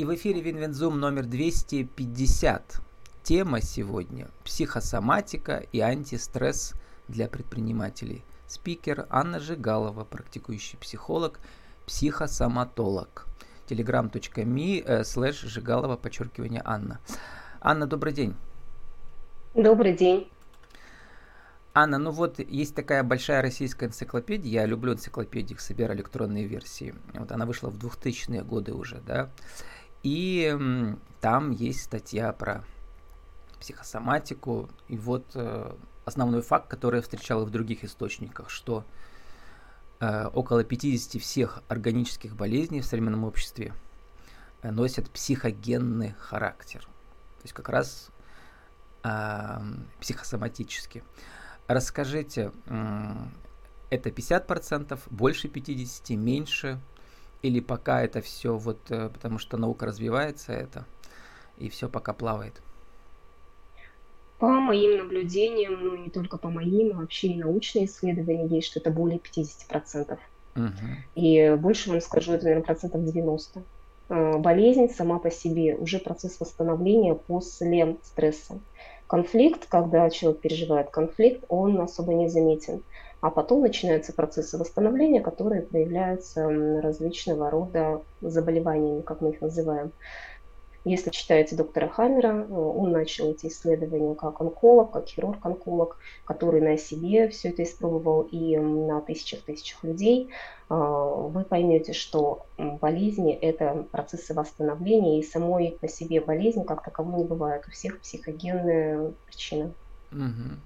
И в эфире Винвензум номер 250. Тема сегодня – психосоматика и антистресс для предпринимателей. Спикер Анна Жигалова, практикующий психолог, психосоматолог. telegram.me э, слэш Жигалова, подчеркивание Анна. Анна, добрый день. Добрый день. Анна, ну вот есть такая большая российская энциклопедия, я люблю энциклопедии, собираю электронные версии. Вот она вышла в 2000-е годы уже, да. И там есть статья про психосоматику. И вот э, основной факт, который я встречал в других источниках, что э, около 50 всех органических болезней в современном обществе э, носят психогенный характер. То есть как раз э, психосоматически. Расскажите, это 50%, больше 50%, меньше? Или пока это все вот, э, потому что наука развивается это, и все пока плавает? По моим наблюдениям, ну не только по моим, а вообще и научные исследования есть, что это более 50%. Угу. И больше вам скажу, это, наверное, процентов 90. Э, болезнь сама по себе, уже процесс восстановления после стресса. Конфликт, когда человек переживает конфликт, он особо не заметен. А потом начинаются процессы восстановления, которые проявляются различного рода заболеваниями, как мы их называем. Если читаете доктора Хаммера, э, он начал эти исследования как онколог, как хирург-онколог, который на себе все это испробовал и на тысячах-тысячах людей. А, вы поймете, что болезни – это процессы восстановления, и самой по себе болезни как таковой не бывает. У всех психогенная причина. Угу.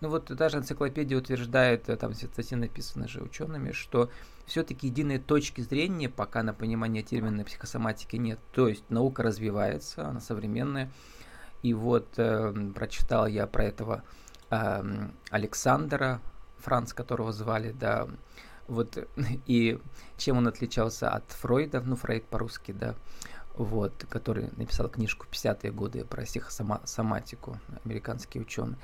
Ну вот даже энциклопедия утверждает, э, там статьи написаны же учеными, что все-таки единой точки зрения пока на понимание термина психосоматики нет. То есть наука развивается, она современная. И вот э, прочитал я про этого э, Александра, Франц, которого звали, да, вот, и чем он отличался от Фройда, ну, Фрейд по-русски, да, вот, который написал книжку 50-е годы про психосоматику, американский ученый.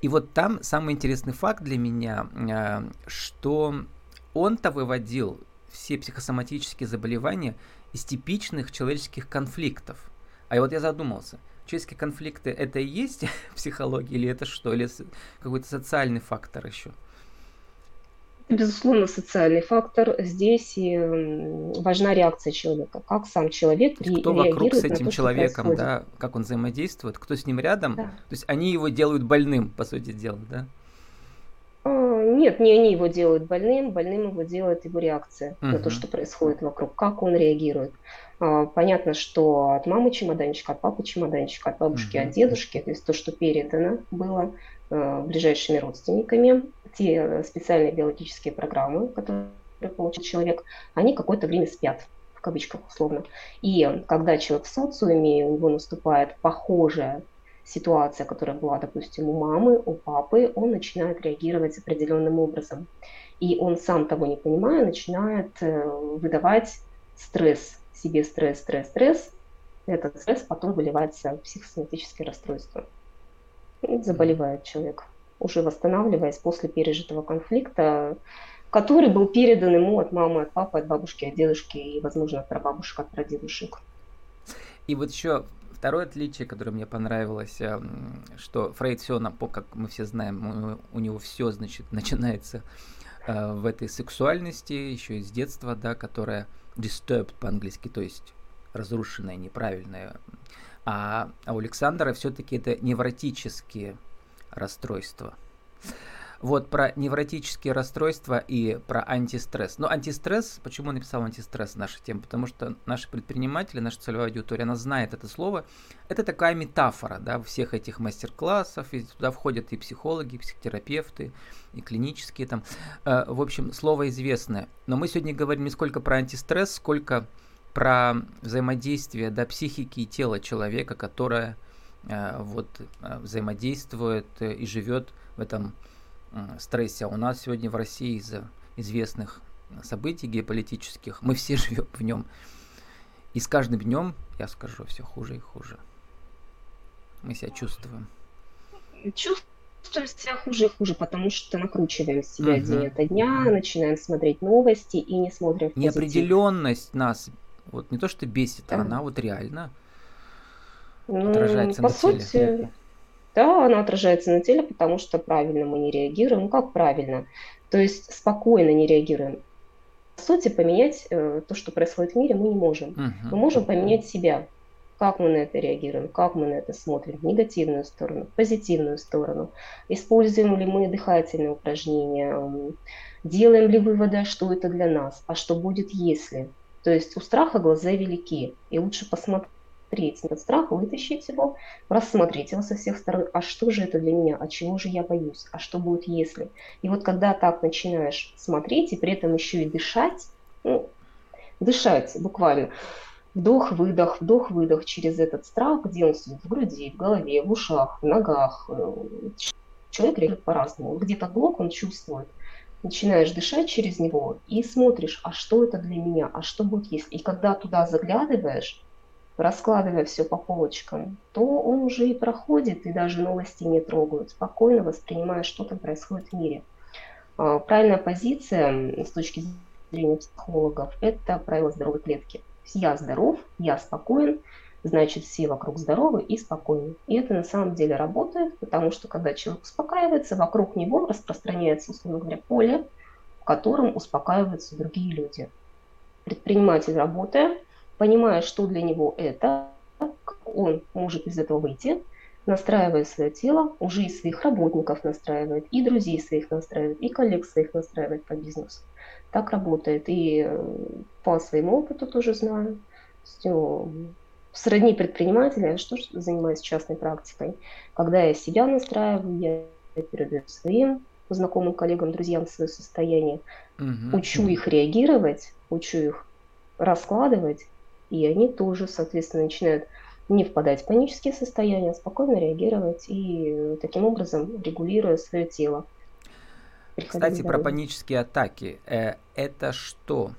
И вот там самый интересный факт для меня, а, что он-то выводил все психосоматические заболевания из типичных человеческих конфликтов. А вот я задумался, человеческие конфликты это и есть психология или это что? Или какой-то социальный фактор еще? Безусловно, социальный фактор. Здесь важна реакция человека. Как сам человек ре- Кто вокруг с этим то, человеком, да, как он взаимодействует, кто с ним рядом. Да. То есть они его делают больным, по сути дела, да? А, нет, не они его делают больным, больным его делает его реакция угу. на то, что происходит вокруг, как он реагирует. А, понятно, что от мамы чемоданчик, от папы чемоданчик, от бабушки, угу. от дедушки, то есть то, что передано было э, ближайшими родственниками, те специальные биологические программы, которые получил человек, они какое-то время спят в кавычках условно. И когда человек в социуме, у него наступает похожая ситуация, которая была, допустим, у мамы, у папы, он начинает реагировать определенным образом. И он сам того не понимая, начинает э, выдавать стресс, себе стресс, стресс, стресс. Этот стресс потом выливается в психосоматические расстройства. И заболевает человек уже восстанавливаясь после пережитого конфликта, который был передан ему от мамы, от папы, от бабушки, от дедушки и, возможно, от прабабушек, от прадедушек. И вот еще второе отличие, которое мне понравилось, эм, что Фрейд все, как мы все знаем, у него все, значит, начинается э, в этой сексуальности, еще из детства, да, которая disturbed по-английски, то есть разрушенная, неправильная. А, а у Александра все-таки это невротические расстройства. Вот про невротические расстройства и про антистресс. Но антистресс, почему написал антистресс наша тема? Потому что наши предприниматели, наша целевая аудитория, она знает это слово. Это такая метафора, да, всех этих мастер-классов, и туда входят и психологи, и психотерапевты, и клинические там. Э, в общем, слово известное. Но мы сегодня говорим не сколько про антистресс, сколько про взаимодействие да, психики и тела человека, которое вот, э, взаимодействует э, и живет в этом стрессе. А у нас сегодня в России из-за известных событий геополитических мы все живем в нем. И с каждым днем, я скажу, все хуже и хуже. Мы себя чувствуем. Чувствуем себя хуже и хуже, потому что накручиваем себя угу. день ото дня, начинаем смотреть новости и не смотрим в Неопределенность нас Вот не то, что бесит, а она вот реально ну, отражается по на сути, теле. Да, она отражается на теле, потому что правильно мы не реагируем. Ну как правильно? То есть спокойно не реагируем. По сути, поменять э, то, что происходит в мире, мы не можем. Угу. Мы можем поменять себя. Как мы на это реагируем, как мы на это смотрим, в негативную сторону, в позитивную сторону. Используем ли мы дыхательные упражнения, делаем ли выводы, что это для нас, а что будет, если. То есть у страха глаза велики, и лучше посмотреть этот страх, вытащить его, рассмотреть его со всех сторон, а что же это для меня, а чего же я боюсь, а что будет если. И вот когда так начинаешь смотреть и при этом еще и дышать, ну, дышать буквально, вдох-выдох, вдох-выдох через этот страх, где он сидит в груди, в голове, в ушах, в ногах. Э, человек реагирует по-разному. Где-то блок он чувствует, начинаешь дышать через него и смотришь, а что это для меня, а что будет если. И когда туда заглядываешь, раскладывая все по полочкам, то он уже и проходит, и даже новости не трогают, спокойно воспринимая, что там происходит в мире. А, правильная позиция с точки зрения психологов – это правило здоровой клетки. Я здоров, я спокоен, значит все вокруг здоровы и спокойны. И это на самом деле работает, потому что когда человек успокаивается, вокруг него распространяется, условно говоря, поле, в котором успокаиваются другие люди. Предприниматель, работая, понимая, что для него это, он может из этого выйти, настраивая свое тело, уже и своих работников настраивает, и друзей своих настраивает, и коллег своих настраивает по бизнесу. Так работает. И э, по своему опыту тоже знаю. Сродни предпринимателя, я что занимаюсь частной практикой. Когда я себя настраиваю, я передаю своим знакомым коллегам, друзьям свое состояние, угу. учу их реагировать, учу их раскладывать, и они тоже, соответственно, начинают не впадать в панические состояния, а спокойно реагировать и э, таким образом регулируя свое тело. Кстати, про панические атаки. Э, это что?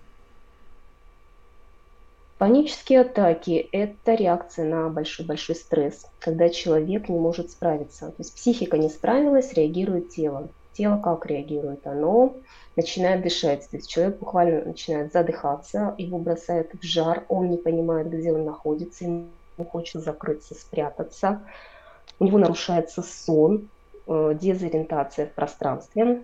Панические атаки – это реакция на большой-большой стресс, когда человек не может справиться. То есть психика не справилась, реагирует тело. Тело как реагирует? Оно начинает дышать. То есть человек буквально начинает задыхаться, его бросает в жар, он не понимает, где он находится, ему хочется закрыться, спрятаться. У него нарушается сон, э, дезориентация в пространстве.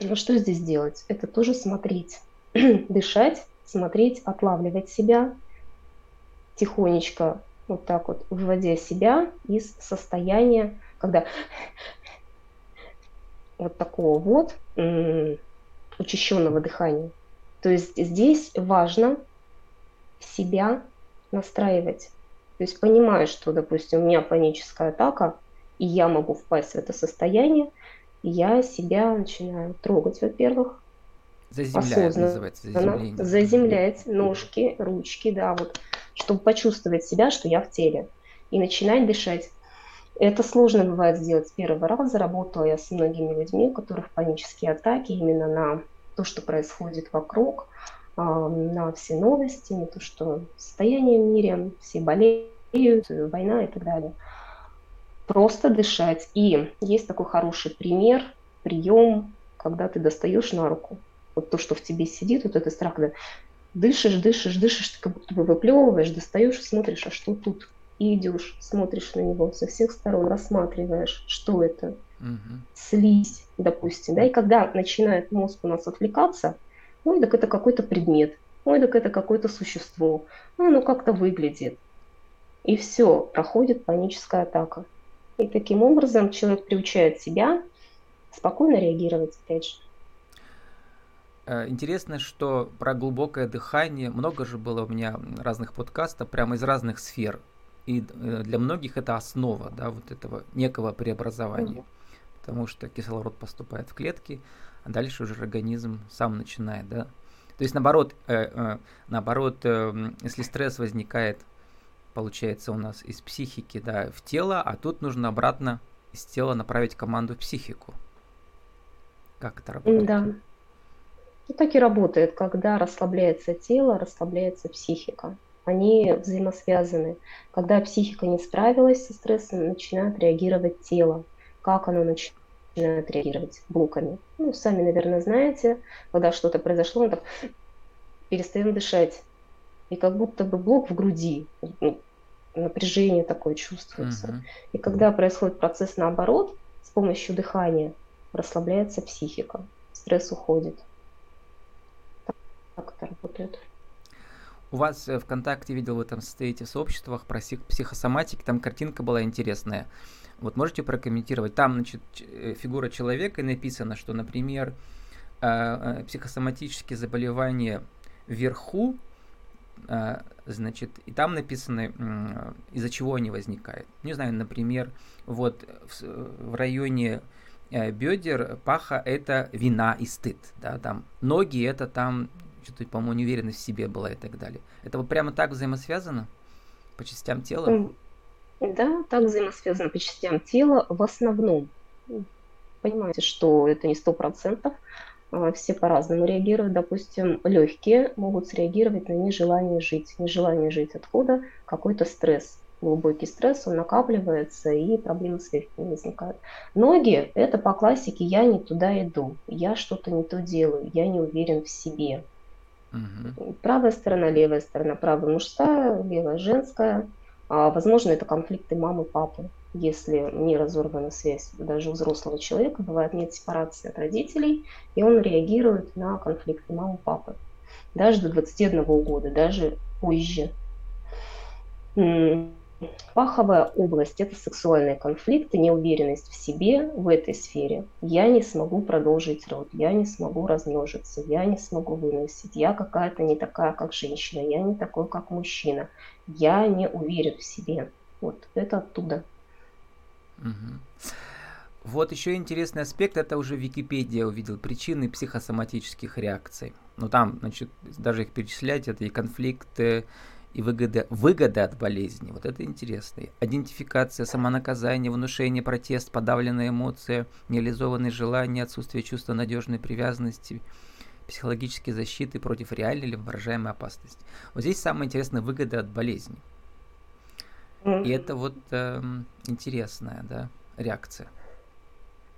Но что здесь делать? Это тоже смотреть, дышать, смотреть, отлавливать себя, тихонечко вот так вот, выводя себя из состояния, когда вот такого вот учащенного дыхания. То есть здесь важно себя настраивать. То есть понимая, что, допустим, у меня паническая атака, и я могу впасть в это состояние, я себя начинаю трогать, во-первых, Заземлять называется, заземление. Заземлять ножки, ручки, да, вот, чтобы почувствовать себя, что я в теле. И начинать дышать. Это сложно бывает сделать с первого раза. Работала я с многими людьми, у которых панические атаки именно на то, что происходит вокруг, а, на все новости, на то, что состояние в мире, все болеют, война и так далее. Просто дышать. И есть такой хороший пример, прием, когда ты достаешь на руку. Вот то, что в тебе сидит, вот этот страх, когда дышишь, дышишь, дышишь, ты как будто бы выплевываешь, достаешь, смотришь, а что тут? И идешь, смотришь на него со всех сторон, рассматриваешь, что это, угу. слизь, допустим, да, и когда начинает мозг у нас отвлекаться, ой, так это какой-то предмет, ой, так это какое-то существо, ну, оно как-то выглядит, и все, проходит паническая атака. И таким образом человек приучает себя спокойно реагировать, опять же. Э, интересно, что про глубокое дыхание много же было у меня разных подкастов, прямо из разных сфер. И э, для многих это основа да, вот этого некого преобразования. Потому что кислород поступает в клетки, а дальше уже организм сам начинает, да. То есть наоборот, э, э, наоборот, э, если стресс возникает, получается у нас из психики, да, в тело, а тут нужно обратно из тела направить команду в психику. Как это работает? Да. И так и работает, когда расслабляется тело, расслабляется психика они взаимосвязаны. Когда психика не справилась со стрессом, начинает реагировать тело. Как оно начинает реагировать? Блоками. Ну, сами, наверное, знаете, когда что-то произошло, он так перестаем дышать. и как будто бы блок в груди, ну, напряжение такое чувствуется. Угу. И когда происходит процесс наоборот, с помощью дыхания расслабляется психика, стресс уходит. Так, так это работает. У вас э, ВКонтакте видел, вы там состоите в сообществах про психосоматики, там картинка была интересная. Вот можете прокомментировать? Там, значит, э, фигура человека и написано, что, например, э, психосоматические заболевания вверху, значит, и там написано, из-за чего они возникают. Не знаю, например, вот в районе бедер, паха – это вина и стыд, да, там ноги – это там что-то, по-моему, неуверенность в себе была и так далее. Это вот прямо так взаимосвязано по частям тела? Да, так взаимосвязано по частям тела в основном. Понимаете, что это не сто процентов. А, все по-разному реагируют. Допустим, легкие могут среагировать на нежелание жить. Нежелание жить откуда? Какой-то стресс глубокий стресс, он накапливается и проблемы с легкими возникают. Ноги – это по классике «я не туда иду», «я что-то не то делаю», «я не уверен в себе». Угу. Правая сторона, левая сторона, правая мужская, левая женская. А, возможно, это конфликты мамы, папы, если не разорвана связь. Даже у взрослого человека бывает нет сепарации от родителей, и он реагирует на конфликты мамы, папы. Даже до 21 года, даже позже. Паховая область – это сексуальные конфликты, неуверенность в себе в этой сфере. Я не смогу продолжить род, я не смогу размножиться, я не смогу выносить, я какая-то не такая, как женщина, я не такой, как мужчина, я не уверен в себе. Вот это оттуда. Угу. Вот еще интересный аспект, это уже в Википедии я увидел, причины психосоматических реакций. Ну там, значит, даже их перечислять, это и конфликты, и выгода, выгода от болезни. Вот это интересно. Идентификация, самонаказание, внушение, протест, подавленная эмоция, нереализованные желания, отсутствие чувства надежной привязанности, психологические защиты против реальной или воображаемой опасности. Вот здесь самое интересное выгода от болезни. И это вот э, интересная да, реакция.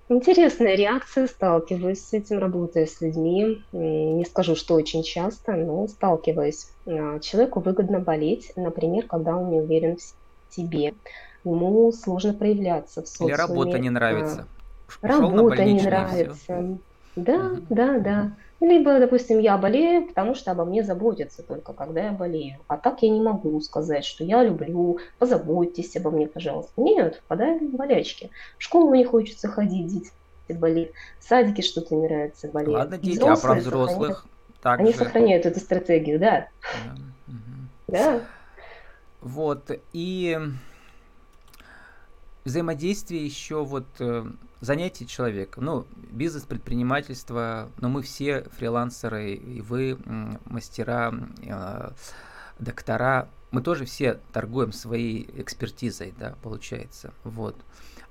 Интересная реакция, сталкиваюсь с этим, работаю с людьми. Не скажу, что очень часто, но сталкиваюсь. А, человеку выгодно болеть, например, когда он не уверен в себе. Ему сложно проявляться в социуме. Или работа не нравится. А, работа не нравится. Да, угу. да, да. Либо, допустим, я болею, потому что обо мне заботятся только, когда я болею. А так я не могу сказать, что я люблю, позаботьтесь обо мне, пожалуйста. Нет, впадаю в болячки. В школу не хочется ходить, дети болеют. В садике что-то не нравится, болеют. Ладно, дети, Взрослые а про взрослых? Также... Они сохраняют эту стратегию, да. Да. да. Вот, и взаимодействие еще вот э, занятий человека, ну, бизнес, предпринимательство, но мы все фрилансеры, и вы мастера, э, доктора, мы тоже все торгуем своей экспертизой, да, получается, вот.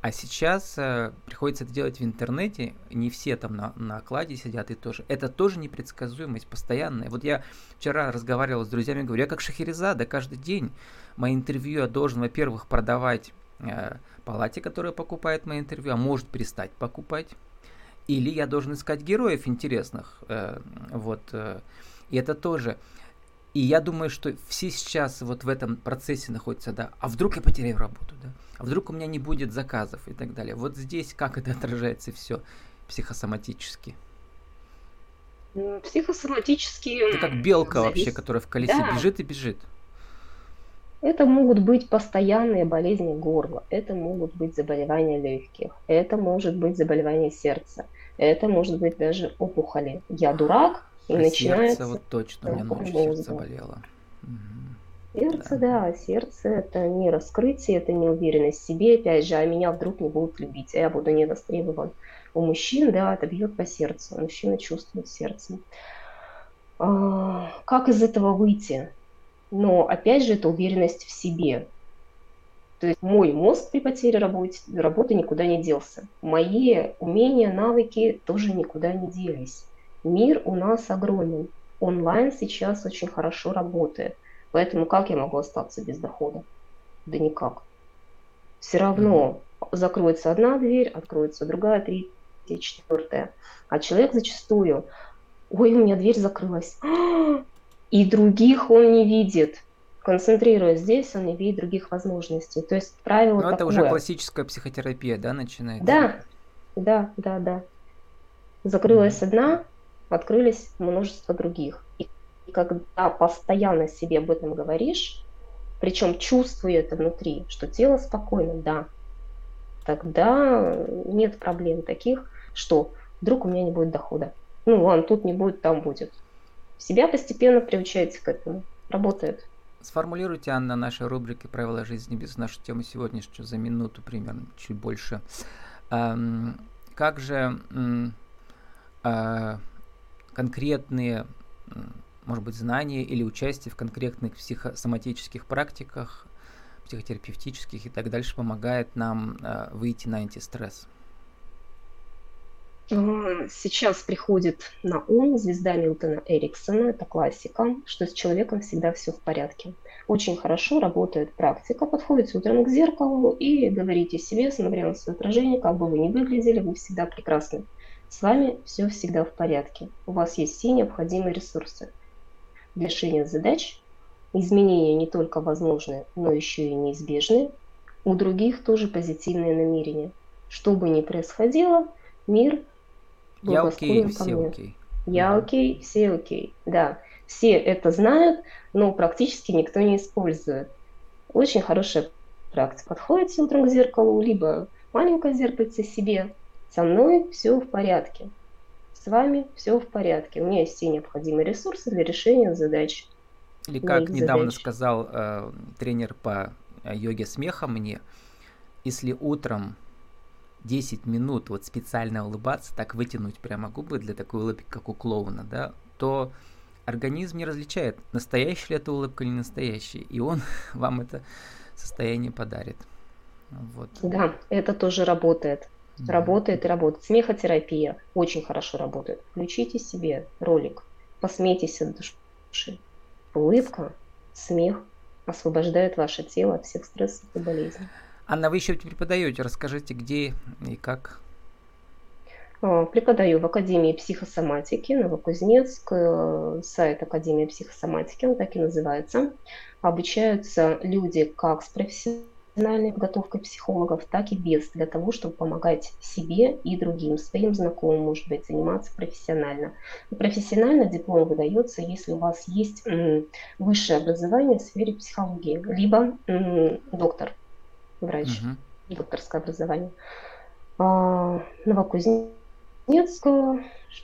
А сейчас э, приходится это делать в интернете, не все там на, на окладе сидят и тоже. Это тоже непредсказуемость постоянная. Вот я вчера разговаривал с друзьями, говорю, я как Шахерезада, каждый день мои интервью я должен, во-первых, продавать э, палате, которая покупает мои интервью, а может перестать покупать. Или я должен искать героев интересных. Э, вот. Э, и это тоже. И я думаю, что все сейчас вот в этом процессе находятся, да, а вдруг я потеряю работу, да, а вдруг у меня не будет заказов и так далее. Вот здесь как это отражается все психосоматически? Психосоматически... Это как белка завис... вообще, которая в колесе да. бежит и бежит. Это могут быть постоянные болезни горла, это могут быть заболевания легких, это может быть заболевание сердца, это может быть даже опухоли. Я дурак, и а начинается... Сердце вот точно, у меня ночью сердце болело. Сердце, да. да, сердце это не раскрытие, это не уверенность в себе, опять же, а меня вдруг не будут любить, а я буду недостребован. У мужчин, да, это бьет по сердцу, мужчина чувствует сердцем. А, как из этого выйти? Но опять же, это уверенность в себе. То есть мой мозг при потере работы, работы никуда не делся. Мои умения, навыки тоже никуда не делись. Мир у нас огромен. Онлайн сейчас очень хорошо работает. Поэтому как я могу остаться без дохода? Да никак. Все равно закроется одна дверь, откроется другая, третья, четвертая. А человек зачастую, ой, у меня дверь закрылась. И других он не видит. Концентрируясь здесь, он не видит других возможностей. То есть правило Но такое. это уже классическая психотерапия, да, начинается? Да, да, да, да. Закрылась mm-hmm. одна, открылись множество других. И когда постоянно себе об этом говоришь, причем чувствуя это внутри, что тело спокойно, да, тогда нет проблем таких, что вдруг у меня не будет дохода. Ну ладно, тут не будет, там будет. Себя постепенно приучаете к этому. Работает. Сформулируйте, Анна, нашей рубрики «Правила жизни без» нашу тему сегодняшнюю за минуту примерно, чуть больше. Как же э, конкретные, может быть, знания или участие в конкретных психосоматических практиках, психотерапевтических и так дальше помогает нам э, выйти на антистресс? Сейчас приходит на ум звезда Милтона Эриксона, это классика, что с человеком всегда все в порядке. Очень хорошо работает практика. Подходите утром к зеркалу и говорите себе, смотря на свое отражение, как бы вы ни выглядели, вы всегда прекрасны. С вами все всегда в порядке. У вас есть все необходимые ресурсы для решения задач. Изменения не только возможны, но еще и неизбежны. У других тоже позитивные намерения. Что бы ни происходило, мир я окей, все окей. Я окей, все окей. Да, все это знают, но практически никто не использует. Очень хорошая практика. Подходите утром к зеркалу, либо маленькое зеркальце себе. Со мной все в порядке. С вами все в порядке. У меня есть все необходимые ресурсы для решения задач. Или как недавно задач. сказал э, тренер по э, йоге смеха мне, если утром 10 минут вот специально улыбаться, так вытянуть прямо губы для такой улыбки, как у клоуна, да, то организм не различает, настоящая ли это улыбка или не настоящая, и он вам это состояние подарит. Вот. Да, это тоже работает. Mm-hmm. Работает и работает. Смехотерапия очень хорошо работает. Включите себе ролик, посмейтесь от души. Улыбка, смех освобождает ваше тело от всех стрессов и болезней. Анна, вы еще преподаете, расскажите, где и как? А, преподаю в Академии психосоматики Новокузнецк, э, сайт Академии психосоматики, он так и называется. Обучаются люди как с профессиональной подготовкой психологов, так и без, для того, чтобы помогать себе и другим, своим знакомым, может быть, заниматься профессионально. Профессионально диплом выдается, если у вас есть высшее образование в сфере психологии, либо доктор врач, угу. докторское образование. А, Новокузнецк, что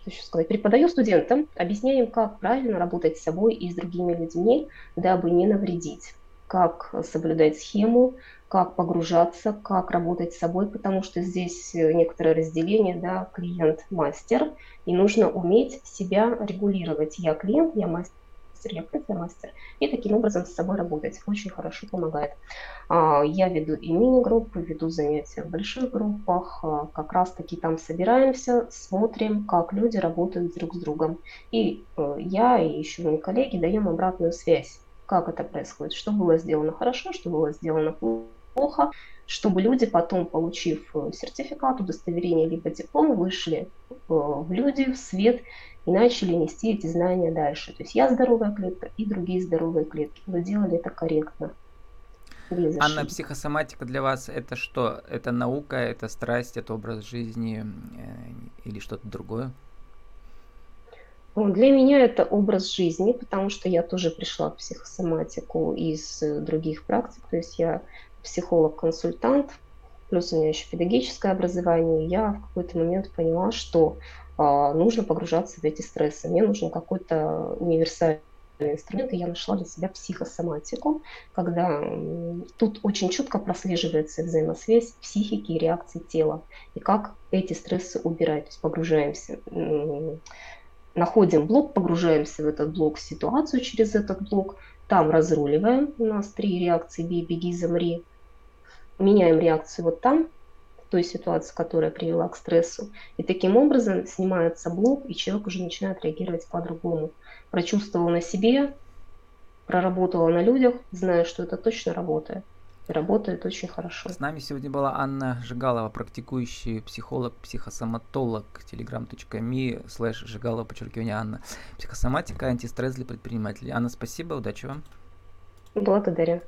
еще сказать, преподаю студентам, объясняем, как правильно работать с собой и с другими людьми, дабы не навредить, как соблюдать схему, как погружаться, как работать с собой, потому что здесь некоторое разделение, да, клиент-мастер, и нужно уметь себя регулировать. Я клиент, я мастер мастер, я профи-мастер, и таким образом с собой работать очень хорошо помогает. А, я веду и мини-группы, веду занятия в больших группах, а, как раз-таки там собираемся, смотрим, как люди работают друг с другом. И э, я и еще мои коллеги даем обратную связь, как это происходит, что было сделано хорошо, что было сделано плохо, чтобы люди потом, получив э, сертификат, удостоверение либо диплом, вышли э, в люди, в свет и начали нести эти знания дальше. То есть я здоровая клетка и другие здоровые клетки. Вы делали это корректно. Анна, психосоматика для вас это что? Это наука, это страсть, это образ жизни э, или что-то другое? Для меня это образ жизни, потому что я тоже пришла в психосоматику из э, других практик. То есть я психолог-консультант, плюс у меня еще педагогическое образование. Я в какой-то момент поняла, что нужно погружаться в эти стрессы. Мне нужен какой-то универсальный инструмент, и я нашла для себя психосоматику, когда тут очень четко прослеживается взаимосвязь психики и реакции тела, и как эти стрессы убирать. То есть погружаемся, находим блок, погружаемся в этот блок, ситуацию через этот блок, там разруливаем, у нас три реакции, бей, беги, замри, меняем реакцию вот там, той ситуации, которая привела к стрессу. И таким образом снимается блок, и человек уже начинает реагировать по-другому. Прочувствовал на себе, проработала на людях, зная, что это точно работает. И работает очень хорошо. С нами сегодня была Анна Жигалова, практикующий психолог, психосоматолог, telegram.me слэш Жигалова, подчеркивание Анна. Психосоматика, антистресс для предпринимателей. Анна, спасибо, удачи вам. Благодарю.